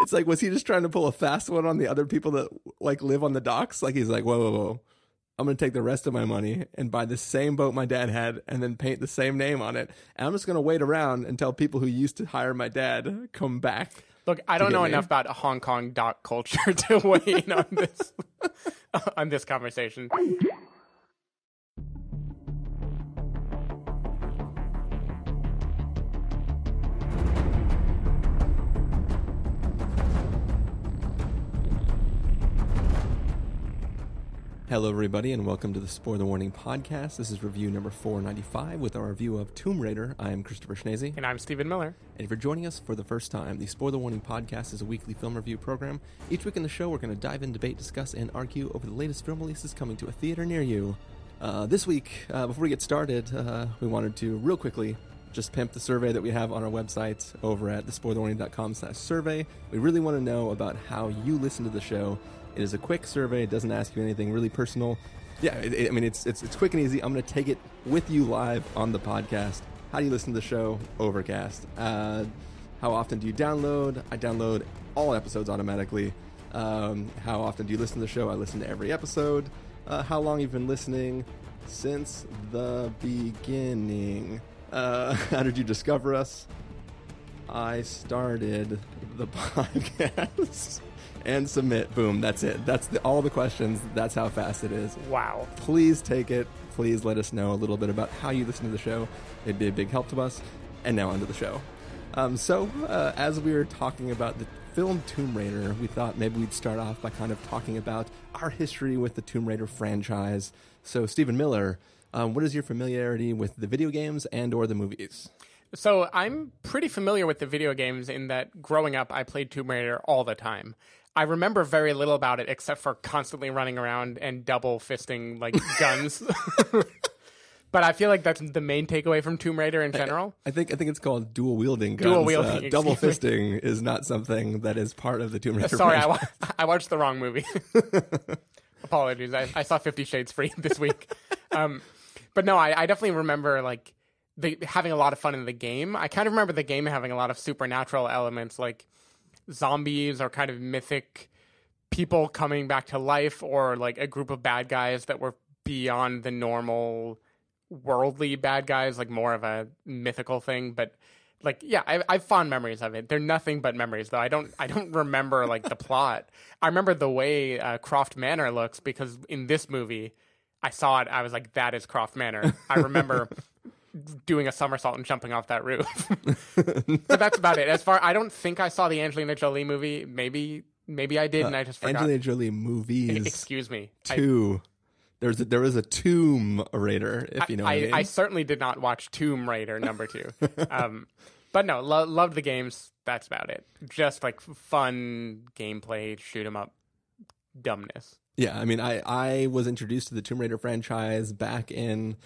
It's like, was he just trying to pull a fast one on the other people that like live on the docks? Like he's like, whoa, whoa, whoa. I'm going to take the rest of my money and buy the same boat my dad had and then paint the same name on it. And I'm just going to wait around until people who used to hire my dad come back. Look, I don't know me. enough about Hong Kong dock culture to weigh in on this on this conversation. Hello, everybody, and welcome to the Spoiler Warning Podcast. This is review number 495 with our review of Tomb Raider. I am Christopher Schnese. And I'm Stephen Miller. And if you're joining us for the first time, the Spoiler Warning Podcast is a weekly film review program. Each week in the show, we're going to dive in, debate, discuss, and argue over the latest film releases coming to a theater near you. Uh, this week, uh, before we get started, uh, we wanted to real quickly just pimp the survey that we have on our website over at thespoilerwarning.com slash survey. We really want to know about how you listen to the show. It is a quick survey. It doesn't ask you anything really personal. Yeah, it, it- I mean, it's, it's, it's quick and easy. I'm going to take it with you live on the podcast. How do you listen to the show? Overcast. Uh, how often do you download? I download all episodes automatically. Um, how often do you listen to the show? I listen to every episode. Uh, how long you've been listening? Since the beginning. Uh, how did you discover us? I started the podcast and submit. Boom, that's it. That's the, all the questions. That's how fast it is. Wow. Please take it. Please let us know a little bit about how you listen to the show. It'd be a big help to us. And now onto the show. Um, so, uh, as we were talking about the film Tomb Raider, we thought maybe we'd start off by kind of talking about our history with the Tomb Raider franchise. So, Stephen Miller, um, what is your familiarity with the video games and or the movies? So I'm pretty familiar with the video games in that growing up I played Tomb Raider all the time. I remember very little about it except for constantly running around and double fisting like guns. but I feel like that's the main takeaway from Tomb Raider in general. I think I think it's called dual wielding guns. Dual wielding, Uh, double fisting is not something that is part of the Tomb Raider. Sorry, I, wa- I watched the wrong movie. Apologies. I, I saw Fifty Shades Freed this week. Um, but no, I, I definitely remember like the, having a lot of fun in the game. I kind of remember the game having a lot of supernatural elements, like zombies or kind of mythic people coming back to life, or like a group of bad guys that were beyond the normal worldly bad guys, like more of a mythical thing. But like, yeah, I, I have fond memories of it. They're nothing but memories, though. I don't, I don't remember like the plot. I remember the way uh, Croft Manor looks because in this movie, I saw it. I was like, that is Croft Manor. I remember doing a somersault and jumping off that roof. but that's about it. As far, I don't think I saw the Angelina Jolie movie. Maybe, maybe I did, and I just forgot. Angelina Jolie movies Excuse me. I- two. There's a, there was a Tomb Raider, if you know I, I, mean. I certainly did not watch Tomb Raider number two. um, but no, lo- loved the games. That's about it. Just like fun gameplay, shoot 'em up, dumbness. Yeah, I mean, I, I was introduced to the Tomb Raider franchise back in,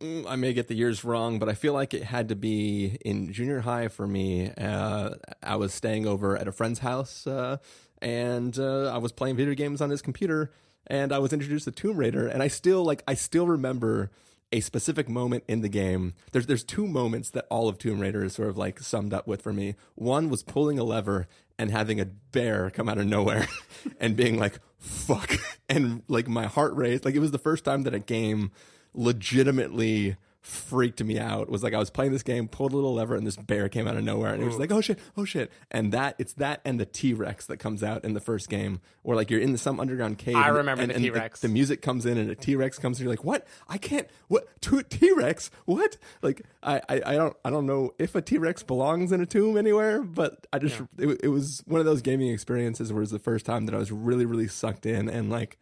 I may get the years wrong, but I feel like it had to be in junior high for me. Uh, I was staying over at a friend's house, uh, and uh, I was playing video games on his computer, and I was introduced to Tomb Raider, and I still like, I still remember a specific moment in the game. There's there's two moments that all of Tomb Raider is sort of like summed up with for me. One was pulling a lever and having a bear come out of nowhere and being like fuck and like my heart rate like it was the first time that a game legitimately freaked me out was like I was playing this game, pulled a little lever, and this bear came out of nowhere, and it was like, oh shit, oh shit, and that it's that and the T Rex that comes out in the first game, where like you're in some underground cave. I remember and, the T-Rex. The, music comes in and a T Rex comes, and you're like, what? I can't. What T Rex? What? Like I, I I don't I don't know if a T Rex belongs in a tomb anywhere, but I just it, it was one of those gaming experiences where it was the first time that I was really really sucked in and like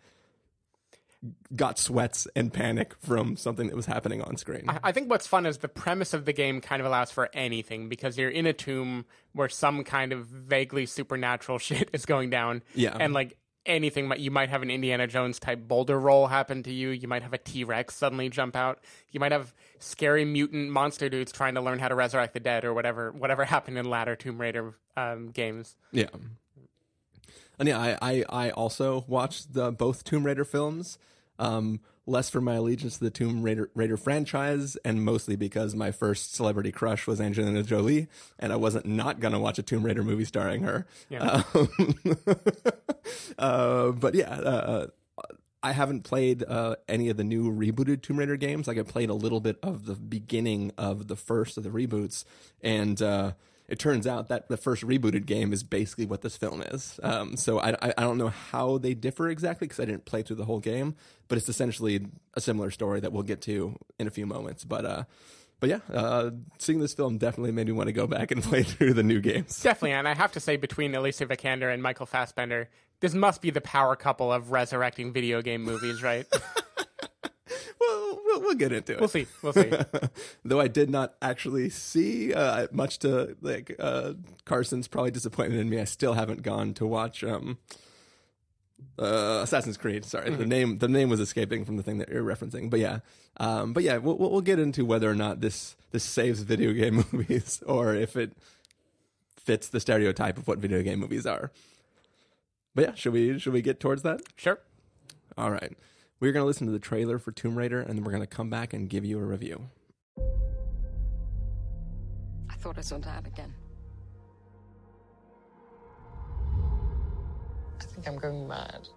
got sweats and panic from something that was happening on screen. I- think what's fun is the premise of the game kind of allows for anything because you're in a tomb where some kind of vaguely supernatural shit is going down. Yeah. And like anything, you might have an Indiana Jones type boulder roll happen to you. You might have a T Rex suddenly jump out. You might have scary mutant monster dudes trying to learn how to resurrect the dead or whatever whatever happened in latter Tomb Raider um, games. Yeah. And yeah, I, I, I also watched the both Tomb Raider films. Um, less for my allegiance to the Tomb Raider, Raider franchise, and mostly because my first celebrity crush was Angelina Jolie, and I wasn't not gonna watch a Tomb Raider movie starring her. Yeah. Um, uh, but yeah, uh, I haven't played uh, any of the new rebooted Tomb Raider games. Like I played a little bit of the beginning of the first of the reboots, and uh, it turns out that the first rebooted game is basically what this film is. Um, so I, I, I don't know how they differ exactly because I didn't play through the whole game, but it's essentially a similar story that we'll get to in a few moments. But uh, but yeah, uh, seeing this film definitely made me want to go back and play through the new games. Definitely, and I have to say, between Alicia Vikander and Michael Fassbender, this must be the power couple of resurrecting video game movies, right? Well, we'll, get into it. we'll see. We'll see. Though I did not actually see uh, much to like uh, Carson's probably disappointed in me. I still haven't gone to watch um, uh, Assassin's Creed. Sorry, the name the name was escaping from the thing that you're referencing. But yeah, um, but yeah, we'll, we'll we'll get into whether or not this this saves video game movies or if it fits the stereotype of what video game movies are. But yeah, should we should we get towards that? Sure. All right. We're going to listen to the trailer for Tomb Raider and then we're going to come back and give you a review. I thought I saw Dad again. I think I'm going mad.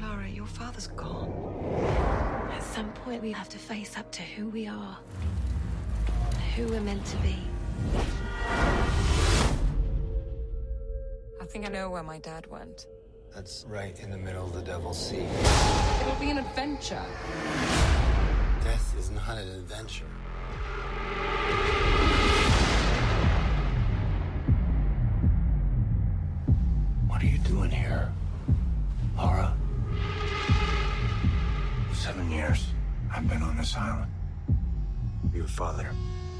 Lara, your father's gone. At some point, we have to face up to who we are, who we're meant to be. I think I know where my dad went. That's right in the middle of the Devil's Sea. It'll be an adventure. Death is not an adventure. What are you doing here, Laura? Seven years I've been on this island. Your father,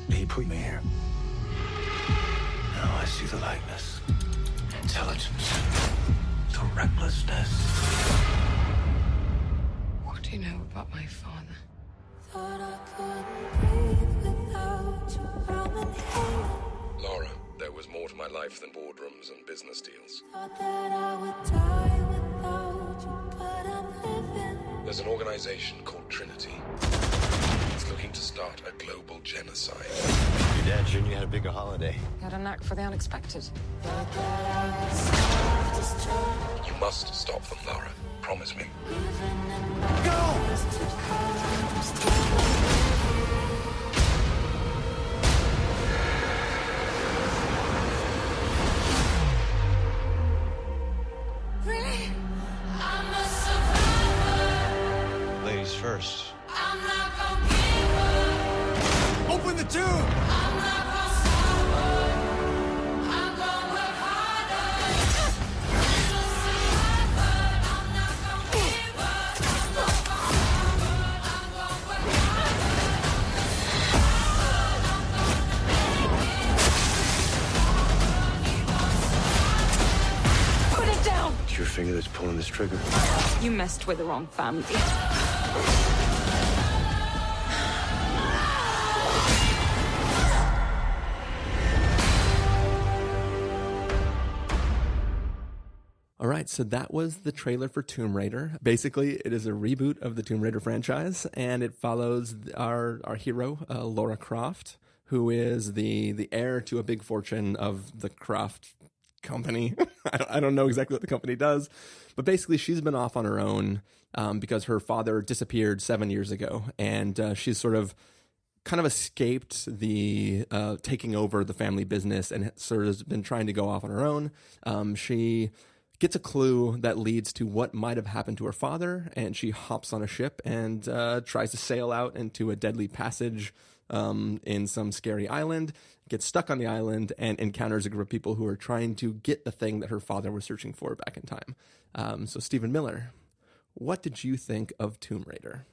he put me here. Now I see the likeness, intelligence, the recklessness. What do you know about my father? Thought I couldn't without you. Laura, there was more to my life than boardrooms and business deals. Thought that I would die without you, but I'm living. There's an organization called Trinity. It's looking to start a global genocide. Your dad shouldn't you had a bigger holiday. Got a knack for the unexpected. You must stop them, Laura. Promise me. Even With the wrong family. All right, so that was the trailer for Tomb Raider. Basically, it is a reboot of the Tomb Raider franchise, and it follows our our hero, uh, Laura Croft, who is the the heir to a big fortune of the Croft company. I don't- know exactly what the company does, but basically, she's been off on her own um, because her father disappeared seven years ago, and uh, she's sort of kind of escaped the uh, taking over the family business and sort of has been trying to go off on her own. Um, she gets a clue that leads to what might have happened to her father, and she hops on a ship and uh, tries to sail out into a deadly passage um, in some scary island. Gets stuck on the island and encounters a group of people who are trying to get the thing that her father was searching for back in time. Um, so, Stephen Miller, what did you think of Tomb Raider?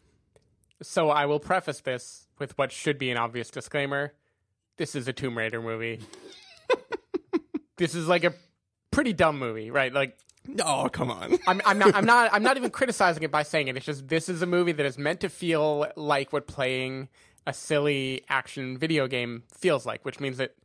So I will preface this with what should be an obvious disclaimer. This is a Tomb Raider movie. this is like a pretty dumb movie, right? Like Oh, come on. I'm, I'm not I'm not I'm not even criticizing it by saying it. It's just this is a movie that is meant to feel like what playing a silly action video game feels like, which means that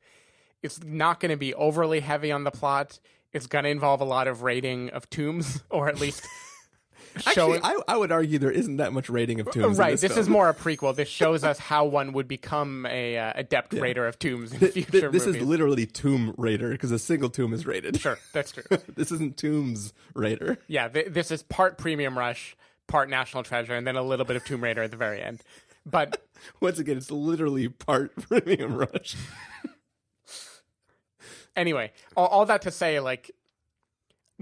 it's not going to be overly heavy on the plot. It's going to involve a lot of raiding of tombs, or at least Actually, showing I, I would argue there isn't that much raiding of tombs. in right. this, This, is more a prequel. This shows us how one would become a uh, adept raider of tombs in Th- th- future this movies. is literally Tomb Raider because a single tomb is raided. sure, that's true. this isn't Tombs Raider. Yeah, th- this is part Premium Rush, part National Treasure, and then a little bit of Tomb Raider at the very end. But Once again, it's literally part Premium Rush. anyway, all, all that to say, like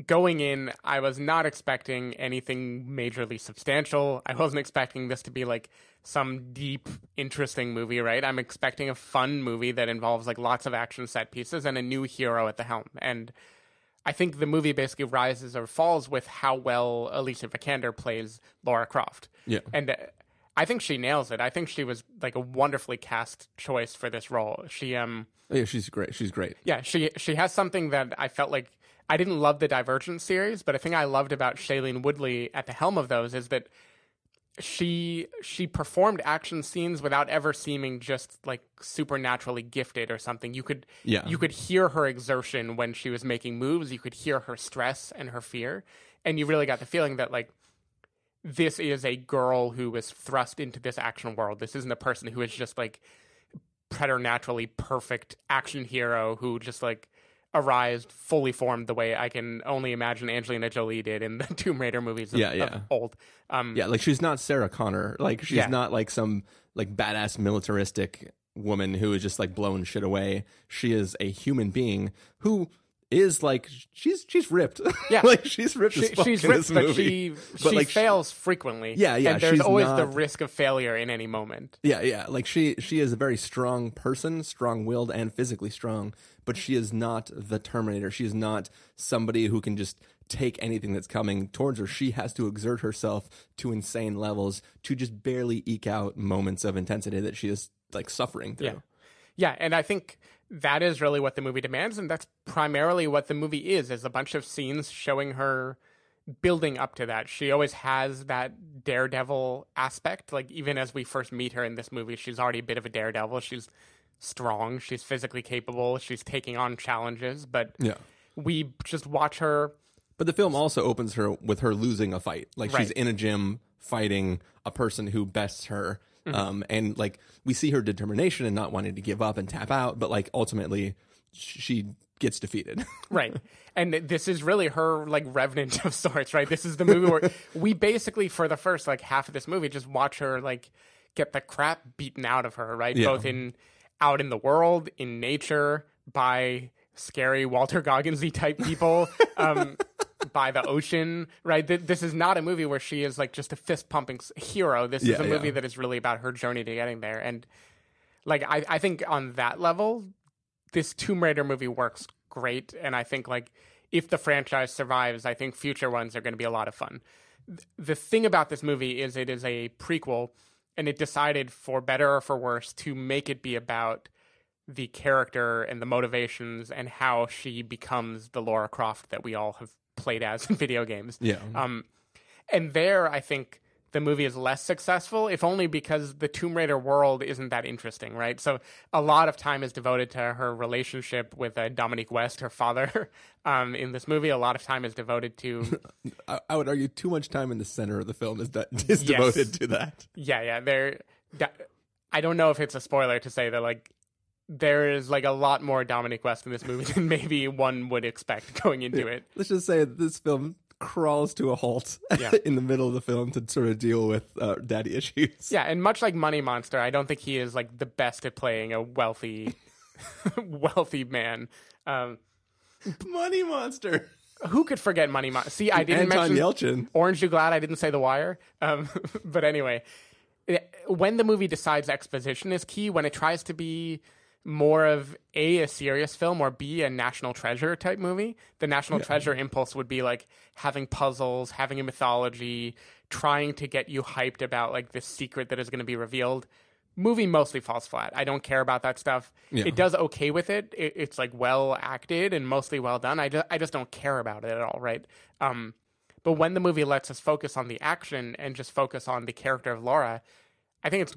going in, I was not expecting anything majorly substantial. I wasn't expecting this to be like some deep, interesting movie, right? I'm expecting a fun movie that involves like lots of action set pieces and a new hero at the helm. And I think the movie basically rises or falls with how well Alicia Vikander plays Laura Croft. Yeah. And uh, I think she nails it. I think she was like a wonderfully cast choice for this role. She um Oh, yeah, she's great. She's great. yeah, she she has something that I felt like I didn't love the Divergent series, but a thing I loved about Shailene Woodley at the helm of those is that she she performed action scenes without ever seeming just like supernaturally gifted or something. You could Yeah. you could hear her exertion when she was making moves. You could hear her stress and her fear, and you really got the feeling that like this is a girl who was thrust into this action world. This isn't a person who is just like preternaturally perfect action hero who just like arised fully formed the way I can only imagine Angelina Jolie did in the Tomb Raider movies of, Yeah, of yeah. old. Um, Yeah, like she's not Sarah Connor. Like she's Yeah. not like some like badass militaristic woman who is just like blowing shit away. She is a human being who is like she's she's ripped. Yeah. like she's ripped. she, she's ripped, but she But, she like, she- fails frequently. Yeah, yeah, And there's always the risk of failure in any moment. Yeah, yeah. Like she she is a very strong person, strong-willed and physically strong, but she is not the Terminator. She is not somebody who can just take anything that's coming towards her. She has to exert herself to insane levels to just barely eke out moments of intensity that she is like suffering through. Yeah. Yeah, and I think that is really what the movie demands, and that's primarily what the movie is, is a bunch of scenes showing her building up to that. She always has that daredevil aspect. Like even as we first meet her in this movie, she's already a bit of a daredevil. She's strong, she's physically capable, she's taking on challenges, but Yeah. we just watch her But the film also opens her with her losing a fight. Like she's in a gym fighting a person who bests her. Mm-hmm. Um, and like we see her determination and not wanting to give up and tap out, but like ultimately she gets defeated. right and this is really her like revenant of sorts right this is the movie where we basically for the first like half of this movie just watch her like get the crap beaten out of her right Yeah. both in out in the world in nature by scary walton gogginsy type people um by the ocean right this is not a movie where she is like just a fist pumping hero this Yeah, is a movie yeah. that is really about her journey to getting there and like I, I think on that level this Tomb Raider movie works great, and I think like if the franchise survives, I think future ones are going to be a lot of fun. The thing about this movie is it is a prequel, and it decided for better or for worse to make it be about the character and the motivations and how she becomes the Laura Croft that we all have played as in video games. yeah. Um, and there, I think the movie is less successful, if only because the Tomb Raider world isn't that interesting, right? So a lot of time is devoted to her relationship with uh, Dominic West, her father, um, in this movie. A lot of time is devoted to, I, I would argue too much time in the center of the film is that is Yes. devoted to that. yeah, yeah. There, I don't know if it's a spoiler to say that like there is like a lot more Dominic West in this movie than maybe one would expect going into it. Let's just say this film crawls to a halt Yeah. in the middle of the film to sort of deal with uh, daddy issues. Yeah, and much like Money Monster, I don't think he is like the best at playing a wealthy, wealthy man. Um, Money Monster. who could forget Money Monster? See, I didn't Anton mention Yelchin. Orange. You glad I didn't say The Wire? Um, but anyway, it- when the movie decides exposition is key, when it tries to be more of a a serious film or b a national treasure type movie. The national treasure impulse would be like having puzzles having a mythology trying to get you hyped about like this secret that is going to be revealed. Movie mostly falls flat. I don't care about that stuff. Yeah. it does okay with it. it it's like well acted and mostly well done. I just i just don't care about it at all right? Um but when the movie lets us focus on the action and just focus on the character of laura i think it's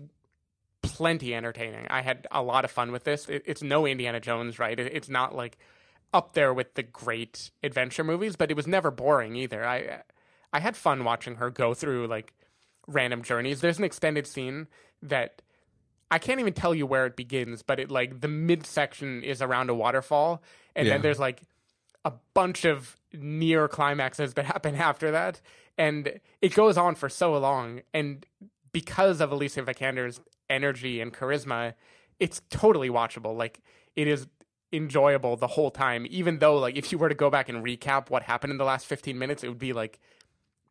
plenty entertaining. I had a lot of fun with this. It, it's no Indiana Jones, right? It, it's not like up there with the great adventure movies, but it was never boring either. I I had fun watching her go through like random journeys. There's an extended scene that I can't even tell you where it begins, but it like the midsection is around a waterfall, and Yeah. then there's like a bunch of near climaxes that happen after that, and it goes on for so long. And because of Alicia Vikander's energy and charisma, it's totally watchable. Like it is enjoyable the whole time, even though like if you were to go back and recap what happened in the last 15 minutes, it would be like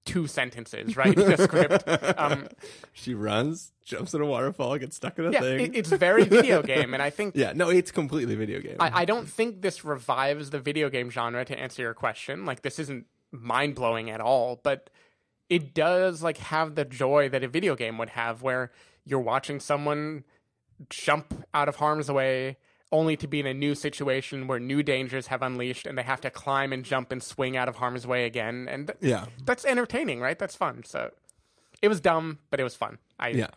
two sentences, right? the script. Um, She runs, jumps in a waterfall, gets stuck in a yeah, thing. it, it's very video game, and I think yeah, no, it's completely video game. I, I don't think this revives the video game genre to answer your question. Like this isn't mind blowing at all, but it does like have the joy that a video game would have where you're watching someone jump out of harm's way only to be in a new situation where new dangers have unleashed and they have to climb and jump and swing out of harm's way again and th- yeah, that's entertaining right that's fun so it was dumb but it was fun i Yeah.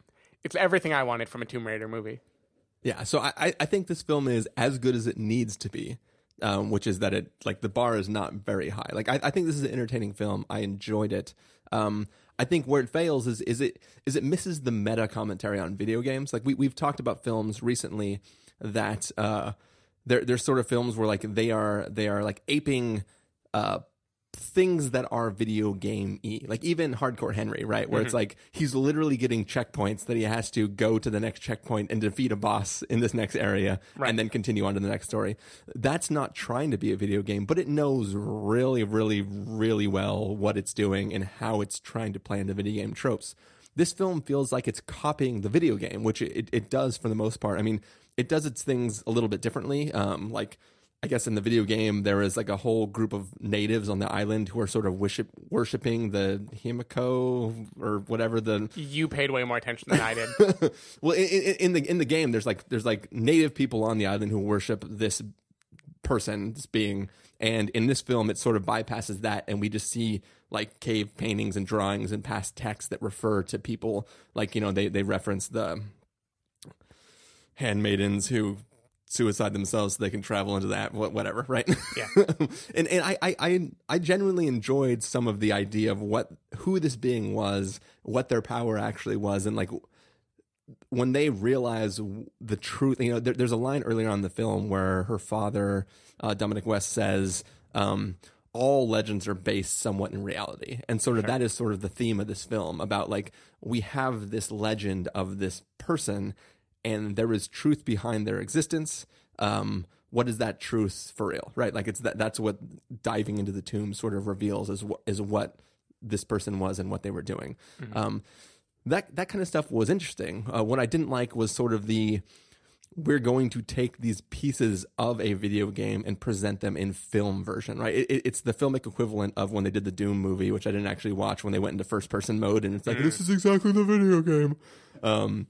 it's everything i wanted from a tomb raider movie yeah. So I, I- think this film is as good as it needs to be, um, which is that it like the bar is not very high. Like I, I think this is an entertaining film. I enjoyed it. Um, I think where it fails is is it is it misses the meta commentary on video games. Like we we've talked about films recently that uh, they're they're sort of films where like they are they are like aping uh things that are video game y like even hardcore henry right where it's like he's literally getting checkpoints that he has to go to the next checkpoint and defeat a boss in this next area and then continue on to the next story. That's not trying to be a video game but it knows really really really well what it's doing and how it's trying to play into video game tropes. This film feels like it's copying the video game which it, it does for the most part. I mean it does its things a little bit differently. Um, like I guess in the video game there is like a whole group of natives on the island who are sort of worship worshiping the Himiko or whatever the you paid way more attention than i did. Well in, in, in the in the game there's like there's like native people on the island who worship this person this being. And in this film it sort of bypasses that and we just see like cave paintings and drawings and past texts that refer to people. Like you know they they reference the handmaidens who suicide themselves so they can travel into that whatever right Yeah. and and I, I i i genuinely enjoyed some of the idea of what who this being was what their power actually was and like when they realize the truth, you know, there, there's a line earlier on in the film where her father, uh, Dominic West, says, um, all legends are based somewhat in reality. And sort of that is sort of the theme of this film about like, we have this legend of this person and there is truth behind their existence. Um, what is that truth for real? Right. Like it's that, that's what diving into the tomb sort of reveals is what, is what this person was and what they were doing. Um, that that kind of stuff was interesting. Uh, what I didn't like was sort of the we're going to take these pieces of a video game and present them in film version, right? It, it- it's the filmic equivalent of when they did the Doom movie, which I didn't actually watch when they went into first person mode, and it's like this is exactly the video game. Um,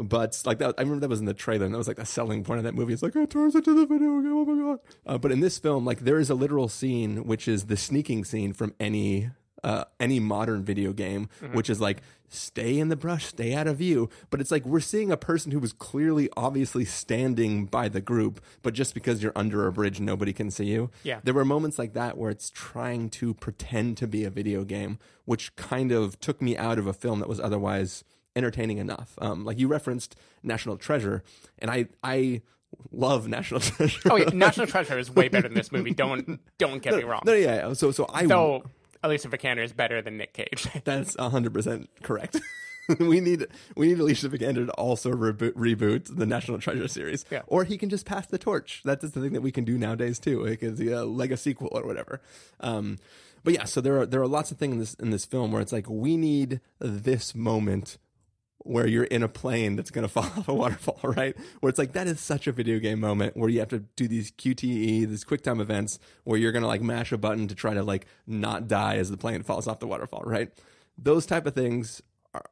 but like that, I remember that was in the trailer, and that was like a selling point of that movie. It's like it turns into the video game. Oh my god! Uh, but in this film, like there is a literal scene, which is the sneaking scene from any uh, any modern video game, which is like stay in the brush, stay out of view. But it's like we're seeing a person who was clearly, obviously standing by the group, but just because you're under a bridge, nobody can see you. Yeah. there were moments like that where it's trying to pretend to be a video game, which kind of took me out of a film that was otherwise entertaining enough. Um, like you referenced National Treasure, and I I love National Treasure. Oh yeah, National Treasure is way better than this movie. Don't don't get me wrong. no, yeah. So so I Though Alicia Vikander is better than Nick Cage. that's hundred percent correct. we need we need Alicia Vikander to also reboot, reboot the National Treasure series, Yeah. or he can just pass the torch. That's just the thing that we can do nowadays too. It can be a Lego sequel or whatever. Um, but yeah, so there are there are lots of things in this in this film where it's like we need this moment where you're in a plane that's going to fall off a waterfall, right? Where it's like that is such a video game moment where you have to do these QTE, these quick time events where you're going to like mash a button to try to like not die as the plane falls off the waterfall, right? Those type of things are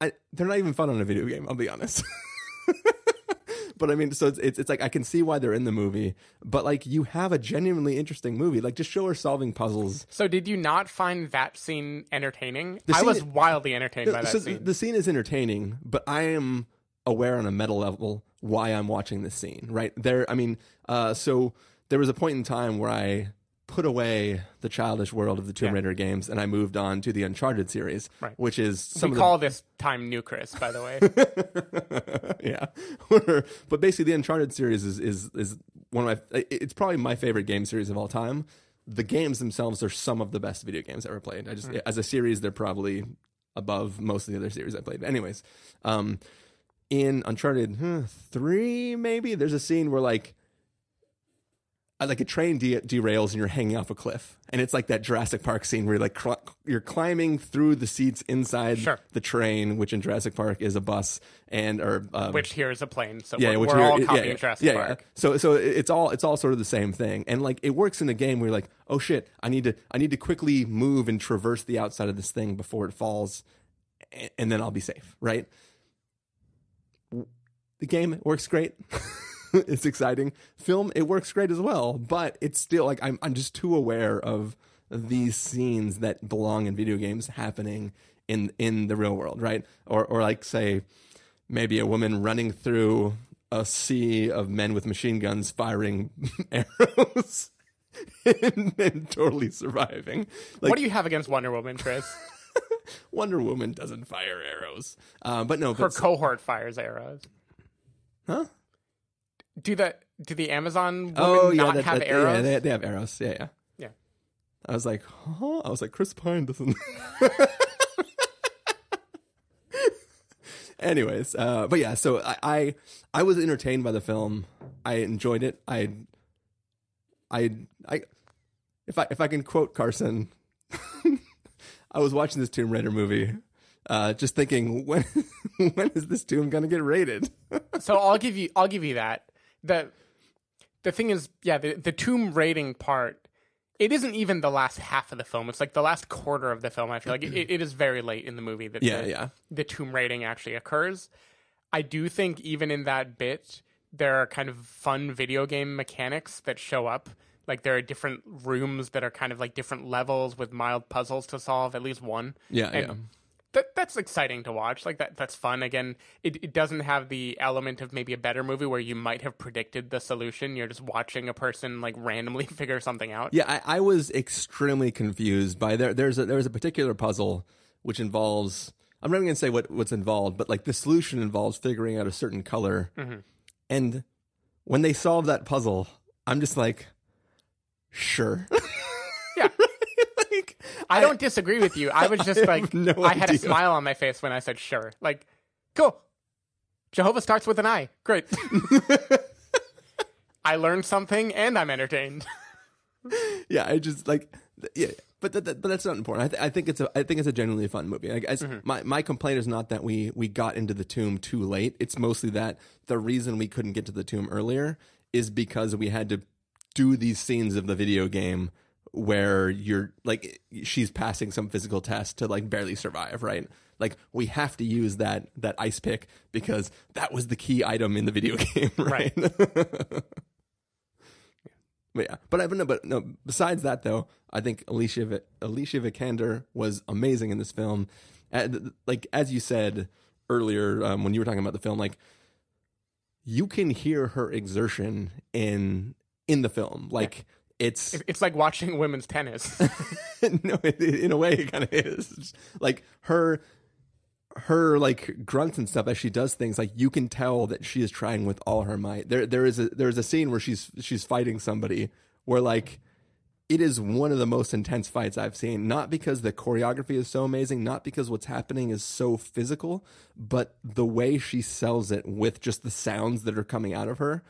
I, they're not even fun on a video game, I'll be honest. but I mean, so it's, it's it's like I can see why they're in the movie, but like you have a genuinely interesting movie. Like just show her solving puzzles. so did you not find that scene entertaining? The I scene- was wildly entertained by that so scene. the scene is entertaining, but I am aware on a meta level why I'm watching this scene. Right there, I mean, uh, so there was a point in time where I put away the childish world of the Tomb Yeah. Raider games and I moved on to the Uncharted series, Right. which is some we call this time New Chris, by the way. yeah. but basically, the Uncharted series is is is one of my. It's probably my favorite game series of all time. The games themselves are some of the best video games ever played. I just as a series, they're probably above most of the other series I played. But anyways, um, in Uncharted huh, three, maybe there's a scene where like like a train de- derails and you're hanging off a cliff, and it's like that Jurassic Park scene where you're like cl- you're climbing through the seats inside Sure. the train, which in Jurassic Park is a bus, and or um, which here is a plane, so yeah, we're, we're you're- all copying yeah, Jurassic yeah, Park. Yeah. So so it's all it's all sort of the same thing, and like it works in a game where you're like, oh shit, I need to I need to quickly move and traverse the outside of this thing before it falls, a- and then I'll be safe, right? The game works great. it's exciting. Film it works great as well, but it's still like I'm I'm just too aware of these scenes that belong in video games happening in in the real world, right? Or or like say maybe a woman running through a sea of men with machine guns firing arrows and, and totally surviving. Like what do you have against Wonder Woman, Chris? Wonder Woman doesn't fire arrows, uh, but no, Her but cohort fires arrows. huh? Do the do the Amazon women Oh yeah, not that- have that- arrows? Yeah, they, they have arrows. Yeah, yeah. Yeah. I was like, huh? I was like, Chris Pine doesn't. Anyways, uh, but yeah, so I, I I was entertained by the film. I enjoyed it. I I I if I if I can quote Carson, I was watching this Tomb Raider movie, uh, just thinking when when is this tomb gonna get raided? so I'll give you I'll give you that. The the thing is, yeah, the the tomb raiding part, it isn't even the last half of the film. It's like the last quarter of the film. I feel like it, it is very late in the movie that Yeah, the, yeah. the tomb raiding actually occurs. I do think even in that bit, there are kind of fun video game mechanics that show up. Like there are different rooms that are kind of like different levels with mild puzzles to solve. At least one. Yeah, And yeah. That that's exciting to watch. Like that that's fun. Again, it, it doesn't have the element of maybe a better movie where you might have predicted the solution. You're just watching a person like randomly figure something out. Yeah, I, I was extremely confused by there. There's a there's a particular puzzle which involves. I'm not even gonna say what what's involved, but like the solution involves figuring out a certain color. Mm-hmm. And when they solve that puzzle, I'm just like, sure. I don't disagree with you. I was just have like, no I had a smile on my face when I said sure. Like, cool. Jehovah starts with an I. Great. I learned something and I'm entertained. yeah, I just like yeah, but but that's not important. I, th- I think it's a I think it's a genuinely fun movie. Like, as, mm-hmm. my my complaint is not that we we got into the tomb too late. It's mostly that the reason we couldn't get to the tomb earlier is because we had to do these scenes of the video game where you're like she's passing some physical test to like barely survive, right? Like we have to use that that ice pick because that was the key item in the video game, right? But yeah, but I but no, but no. Besides that, though, I think Alicia Alicia Vikander was amazing in this film. And, like as you said earlier um, when you were talking about the film, like you can hear her exertion in in the film. Like it's It's like watching women's tennis. no, it, in a way, it kind of is. Like her, her like grunts and stuff as she does things. Like you can tell that she is trying with all her might. There, there is a there is a scene where she's she's fighting somebody where like it is one of the most intense fights I've seen. Not because the choreography is so amazing, not because what's happening is so physical, but the way she sells it with just the sounds that are coming out of her.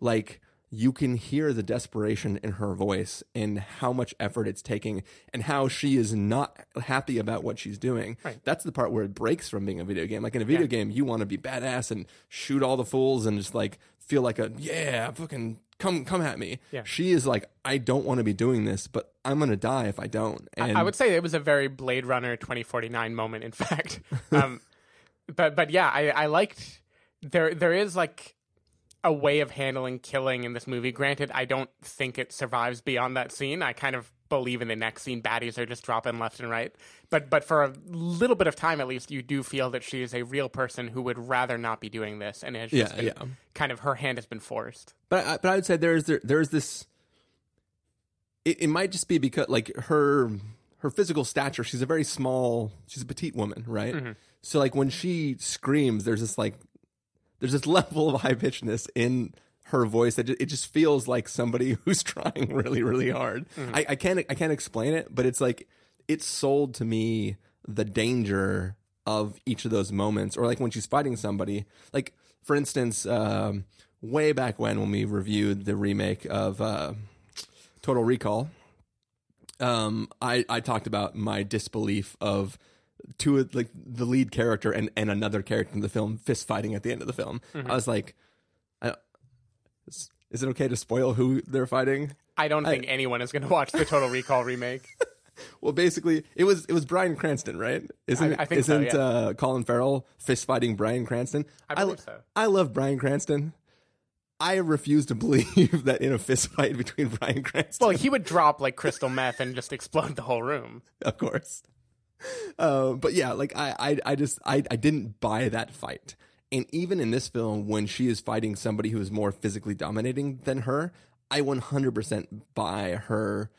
Like you can hear the desperation in her voice and how much effort it's taking and how she is not happy about what she's doing. Right. That's the part where it breaks from being a video game. Like in a video Yeah. game, you want to be badass and shoot all the fools and just like feel like a yeah, fucking come come at me. Yeah. She is like, I don't want to be doing this, but I'm gonna die if I don't. And I would say it was a very Blade Runner 2049 moment, in fact. Um, but but yeah, I, I liked there there is like a way of handling killing in this movie. Granted, I don't think it survives beyond that scene. I kind of believe in the next scene baddies are just dropping left and right. But but for a little bit of time at least, you do feel that she is a real person who would rather not be doing this, and has Yeah, been, yeah. kind of her hand has been forced. But I, but I would say there's there, there's this it, it might just be because like her her physical stature. She's a very small. She's a petite woman, right? Mm-hmm. So like when she screams, there's this like there's this level of high pitchedness in her voice that it just feels like somebody who's trying really really hard. I, I can't I can't explain it, but it's like it sold to me the danger of each of those moments, or like when she's fighting somebody. Like for instance, um, way back when when we reviewed the remake of uh, Total Recall, um, I I talked about my disbelief of two of like the lead character and and another character in the film fist fighting at the end of the film. I was like, I, is, is it okay to spoil who they're fighting? I don't think anyone is going to watch the Total Recall remake. Well, basically, it was it was Bryan Cranston, right? Isn't I, I think isn't yeah. uh, Colin Farrell fist fighting Bryan Cranston? I believe so. I love Bryan Cranston. I refuse to believe that in a fist fight between Bryan Cranston, Well, he would drop like crystal meth and just explode the whole room. of course. Uh, but yeah, like I, I, I just, I, I didn't buy that fight. And even in this film, when she is fighting somebody who is more physically dominating than her, I 100% buy her,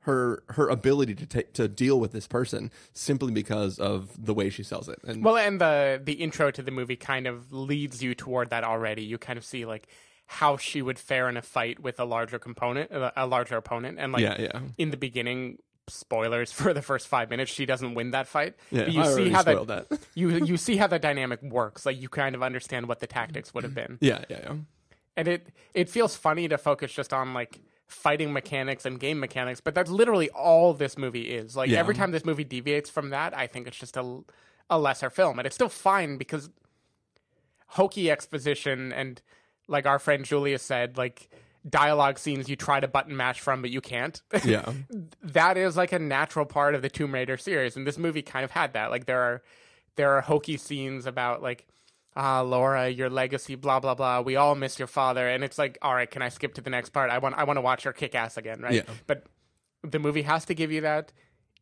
her, her ability to take to deal with this person simply because of the way she sells it. And Well, and the the intro to the movie kind of leads you toward that already. You kind of see like how she would fare in a fight with a larger component, a larger opponent, and like Yeah, yeah. in the beginning. Spoilers for the first five minutes. She doesn't win that fight. Yeah, but you I see how that, that. you you see how the dynamic works. Like you kind of understand what the tactics would have been. yeah, yeah, yeah. and it it feels funny to focus just on like fighting mechanics and game mechanics but that's literally all this movie is like Yeah. every time this movie deviates from that i think it's just a, a lesser film and it's still fine because hokey exposition and like our friend julia said like dialogue scenes you try to button mash from but you can't Yeah. that is like a natural part of the Tomb Raider series, and this movie kind of had that. Like there are there are hokey scenes about like ah Laura, your legacy, blah blah blah. We all miss your father, and it's like, all right, can I skip to the next part? I want I want to watch her kick ass again, right? Yeah. But the movie has to give you that.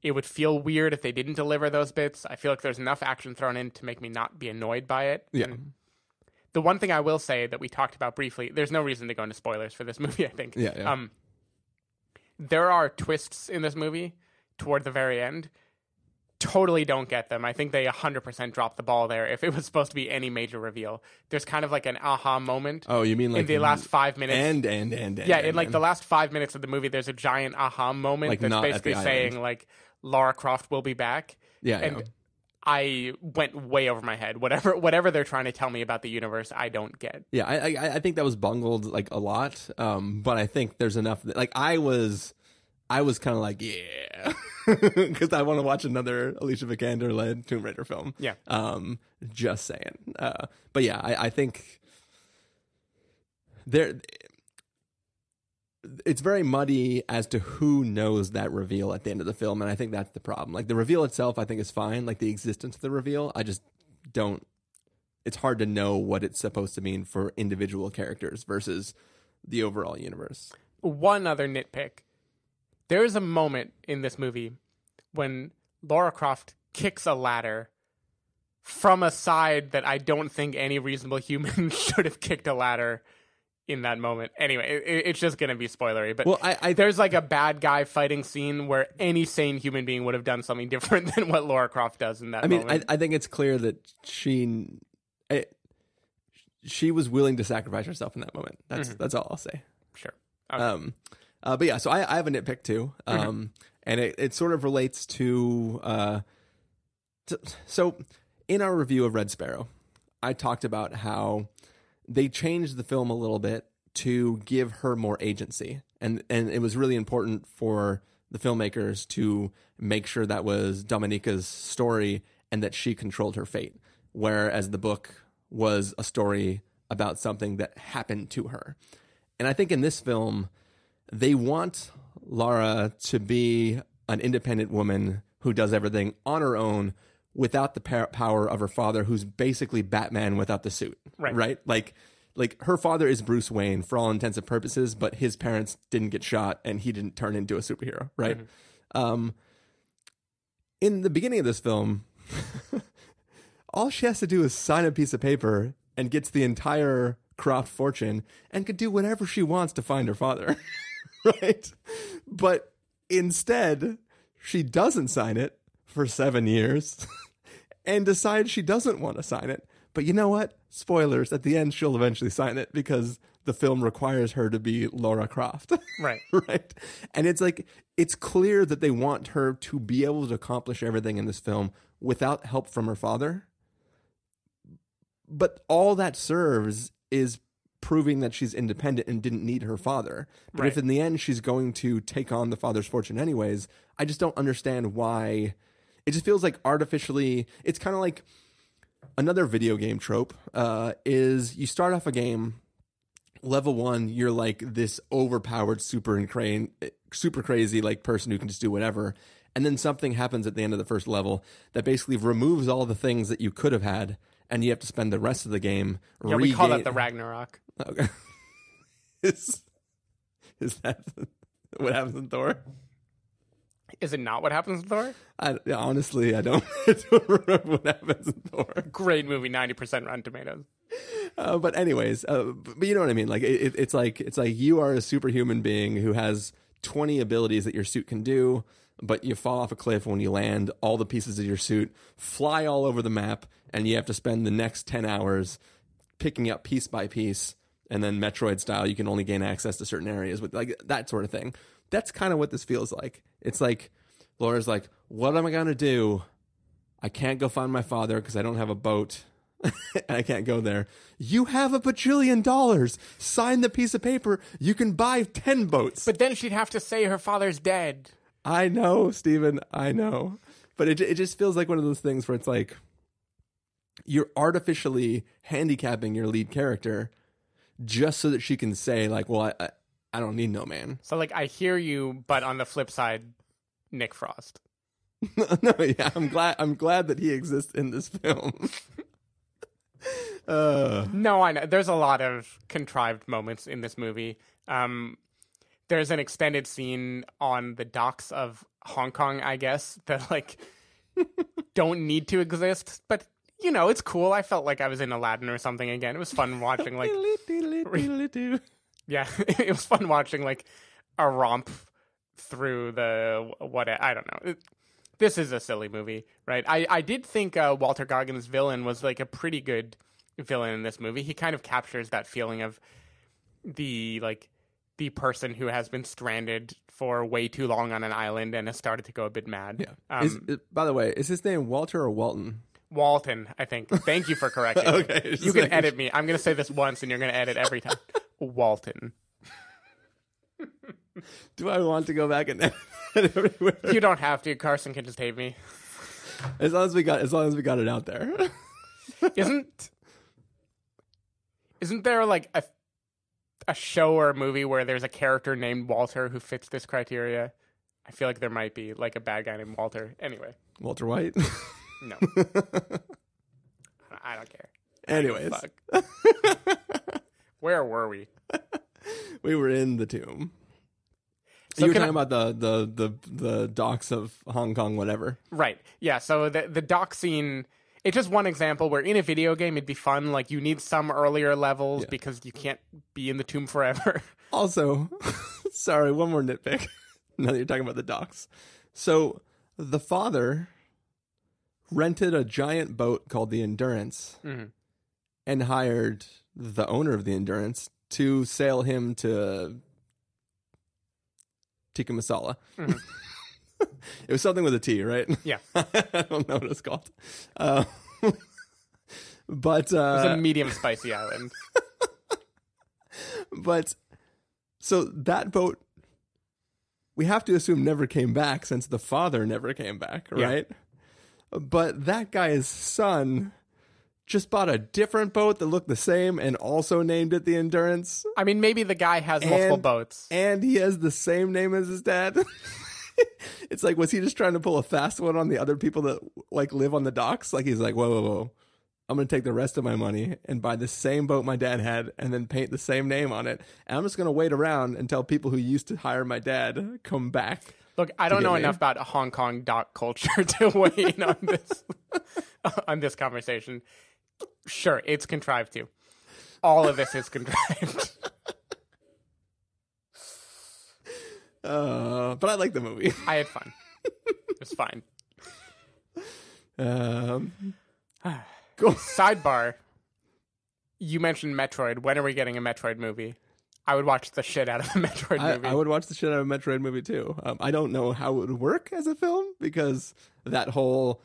It would feel weird if they didn't deliver those bits. I feel like there's enough action thrown in to make me not be annoyed by it. Yeah. And the one thing I will say that we talked about briefly, there's no reason to go into spoilers for this movie, I think. Yeah, yeah. Um, there are twists in this movie toward the very end. Totally don't get them. I think they 100% dropped the ball there. If it was supposed to be any major reveal, there's kind of like an aha moment Oh, you mean like in the last five minutes. and and and, and yeah, and, in like and. the last five minutes of the movie, there's a giant aha moment Like that's basically saying like Lara Croft will be back. Yeah, and yeah. I went way over my head. Whatever, whatever they're trying to tell me about the universe, I don't get. Yeah, I, I I think that was bungled like a lot. Um, but I think there's enough. That, like I was, I was kind of like yeah, because I want to watch another Alicia Vikander led Tomb Raider film. Yeah. Um, just saying. Uh, but yeah, I, I think there. It's very muddy as to who knows that reveal at the end of the film, and I think that's the problem. Like the reveal itself, I think is fine. Like the existence of the reveal, I just don't it's hard to know what it's supposed to mean for individual characters versus the overall universe. one other nitpick. There is a moment in this movie when Laura Croft kicks a ladder from a side that I don't think any reasonable human should have kicked a ladder in that moment. Anyway, it, it's just going to be spoilery, but Well, I- I- there's like a bad guy fighting scene where any sane human being would have done something different than what Laura Croft does in that I mean, I. I think it's clear that she she was willing to sacrifice herself in that moment. That's that's all I'll say. sure. Okay. Um, uh, but yeah, so I, I have a nitpick too, um, and it, it sort of relates to, uh, to. So, in our review of Red Sparrow, I talked about how they changed the film a little bit to give her more agency, and and it was really important for the filmmakers to make sure that was Dominika's story and that she controlled her fate, whereas the book was a story about something that happened to her. And I think in this film, they want Lara to be an independent woman who does everything on her own without the power of her father, who's basically Batman without the suit. Right. Right. Like, like her father is Bruce Wayne for all intents and purposes, but his parents didn't get shot and he didn't turn into a superhero. Right. Um, in the beginning of this film, all she has to do is sign a piece of paper and gets the entire Croft fortune and could do whatever she wants to find her father. right? But instead, she doesn't sign it for seven years and decides she doesn't want to sign it. But you know what? Spoilers. At the end, she'll eventually sign it because the film requires her to be Laura Croft. Right. right? And it's like, it's clear that they want her to be able to accomplish everything in this film without help from her father. But all that serves is proving that she's independent and didn't need her father. But if in the end she's going to take on the father's fortune anyways, I just don't understand why. It just feels like artificially. It's kind of like another video game trope uh, is you start off a game level one you're like this overpowered super crane super crazy like person who can just do whatever and then something happens at the end of the first level that basically removes all the things that you could have had and you have to spend the rest of the game Yeah, we call that the Ragnarok. okay. is, is that what happens in thor Is it not what happens in Thor? I, honestly i don't, I don't remember what happens in thor Great movie, ninety percent Rotten Tomatoes. Uh, but anyways, uh, but, but you know what I mean. Like it, it- it's like it's like you are a superhuman being who has twenty abilities that your suit can do, but you fall off a cliff when you land. All the pieces of your suit fly all over the map, and you have to spend the next ten hours picking up piece by piece. And then Metroid style, you can only gain access to certain areas with like that sort of thing. That's kind of what this feels like. It's like Laura's like, "What am I gonna do? I can't go find my father because I don't have a boat." and I can't go there. You have a bajillion dollars. Sign the piece of paper. You can buy 10 boats. But then she'd have to say her father's dead. I know, Stephen. I know. But it, it just feels like one of those things where it's like you're artificially handicapping your lead character just so that she can say, like, well, I, I, don't need no man. So like I hear you, but on the flip side, Nick Frost. no, yeah, I'm glad. I'm glad that he exists in this film. uh, No, I know. There's a lot of contrived moments in this movie. Um, there's an extended scene on the docks of Hong Kong, I guess, that like don't need to exist, but you know, it's cool. I felt like I was in Aladdin or something again. It was fun watching like yeah, it was fun watching like a romp through the what I don't know. It- this is a silly movie, right? I I did think uh, Walter Goggins' villain was like a pretty good villain in this movie. He kind of captures that feeling of the like the person who has been stranded for way too long on an island and has started to go a bit mad. yeah. Um, is, by the way, is his name Walter or Walton? Walton, I think. Thank you for correcting. Okay, you can edit me. I'm going to say this once, and you're going to edit every time. Walton. Do I want to go back and edit everywhere? You don't have to. Carson can just hate me. As long as we got, as long as we got it out there. Isn't isn't there like a a show or a movie where there's a character named Walter who fits this criteria? I feel like there might be like a bad guy named Walter. Anyway, Walter White. No, I don't care. Anyways, Fuck. Where were we? we were in the tomb. So you were talking I- about the, the the the docks of Hong Kong, whatever. Right. Yeah. So the the dock scene. It's just one example where in a video game it'd be fun. Like you need some earlier levels Yeah. because you can't be in the tomb forever. Also, sorry, one more nitpick. now that you're talking about the docks, so the father rented a giant boat called the Endurance Mhm. and hired the owner of the Endurance to sail him to tikka masala. it was something with a T, right? Yeah. I don't know what it's called. Uh, but It was uh, a medium spicy island. but so that boat we have to assume never came back since the father never came back, Yeah. But that guy's son just bought a different boat that looked the same and also named it the Endurance. I mean, maybe the guy has multiple And- boats. And he has the same name as his dad. it's like, was he just trying to pull a fast one on the other people that like live on the docks? Like he's like, whoa, whoa, whoa. I'm gonna take the rest of my money and buy the same boat my dad had and then paint the same name on it. And I'm just gonna wait around until people who used to hire my dad come back. Look, I don't know enough about Hong Kong dock culture to weigh in on this on this conversation. Sure, it's contrived too. All of this is contrived. Uh, but I like the movie. I had fun. it's fine. Um, cool. Sidebar. You mentioned Metroid. When are we getting a Metroid movie? I would watch the shit out of a Metroid I, movie. I would watch the shit out of a Metroid movie too. Um, I don't know how it would work as a film because that whole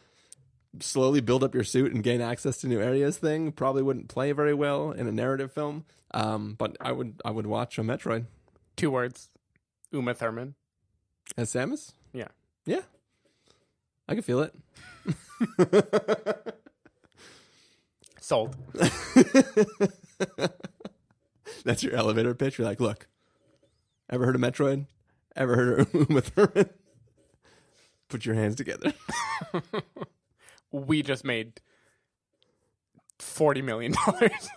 slowly build up your suit and gain access to new areas thing probably wouldn't play very well in a narrative film. Um, but I would I would watch a Metroid Two words. Uma Thurman. as Samus. Yeah. Yeah, I can feel it. Sold. That's your elevator pitch. You're like, look, ever heard of Metroid? Ever heard of Uma Thurman? Put your hands together. We just made forty million dollars.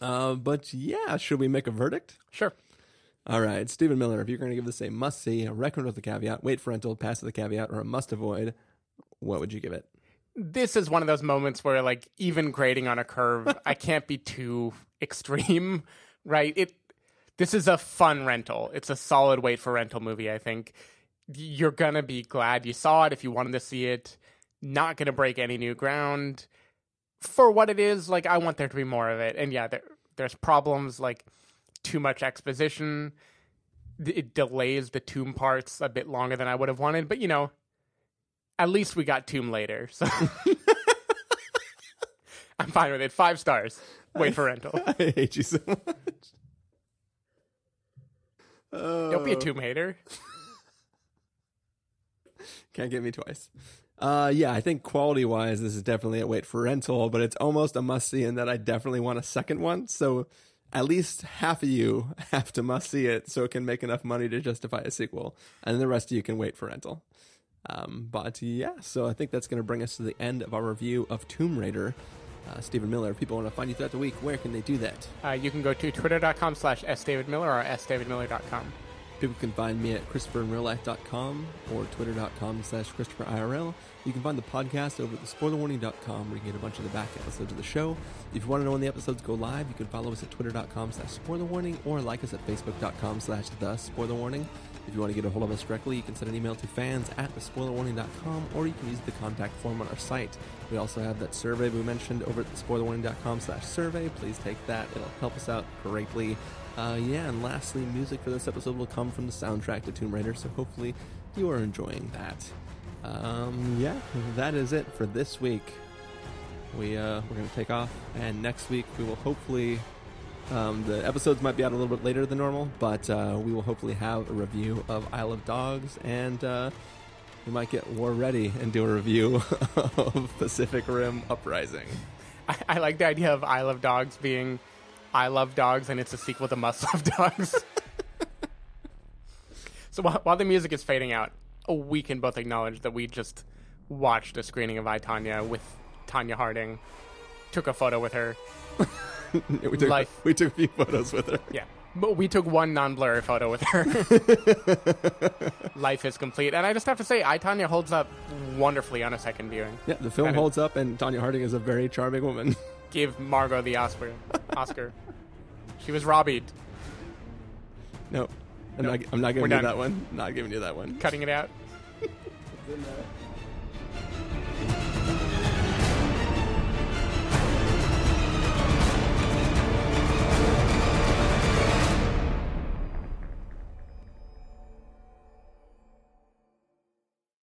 Uh, but yeah, should we make a verdict? sure. All right, Stephen Miller, if you're going to give this a must see, a record with a caveat, wait for rental, pass with a caveat, or a must avoid, what would you give it? This is one of those moments where like even grading on a curve, I can't be too extreme, right? It this is a fun rental. It's a solid wait for rental movie, I think. You're going to be glad you saw it if you wanted to see it. Not going to break any new ground. For what it is, like I want there to be more of it. And yeah, there there's problems like too much exposition. It delays the tomb parts a bit longer than I would have wanted, but you know, at least we got Tomb later, so I'm fine with it. Five stars. Wait for rental. I hate you so much. Don't be a Tomb hater. Can't get me twice. Uh, yeah, I think quality wise, this is definitely a wait for rental, but it's almost a must see in that I definitely want a second one. So at least half of you have to must see it so it can make enough money to justify a sequel, and the rest of you can wait for rental. Um, but yeah, so I think that's going to bring us to the end of our review of Tomb Raider. Uh, Stephen Miller, if people want to find you throughout the week, where can they do that? Uh, you can go to twitter.com slash sdavidmiller or sdavidmiller.com. People can find me at ChristopherInRealLife.com or Twitter.com slash ChristopherIRL. You can find the podcast over at TheSpoilerWarning.com where you can get a bunch of the back episodes of the show. If you want to know when the episodes go live, you can follow us at Twitter.com slash SpoilerWarning or like us at Facebook.com slash The Spoiler Warning. If you want to get a hold of us directly, you can send an email to fans at thespoilerwarning.com or you can use the contact form on our site. We also have that survey we mentioned over at thespoilerwarning.com slash survey. Please take that. It'll help us out greatly. Uh, yeah, and lastly, music for this episode will come from the soundtrack to Tomb Raider, so hopefully you are enjoying that. Um, yeah, that is it for this week. We uh, we're gonna take off, and next week we will hopefully. Um, the episodes might be out a little bit later than normal, but uh, we will hopefully have a review of Isle of Dogs, and uh, we might get War Ready and do a review of Pacific Rim Uprising. I, I like the idea of Isle of Dogs being I Love Dogs and it's a sequel to Must Love Dogs. so while, while the music is fading out, we can both acknowledge that we just watched a screening of I, Tonya with Tonya Harding, took a photo with her. we, took, Life. we took a few photos with her. Yeah. But we took one non-blurry photo with her. Life is complete, and I just have to say, I Tonya holds up wonderfully on a second viewing. Yeah, the film And holds up, and Tonya Harding is a very charming woman. Give Margot the Oscar. Oscar. She was robbed. no, I'm No. not. I'm not giving you that one. Not giving you that one. Cutting it out. It's in there.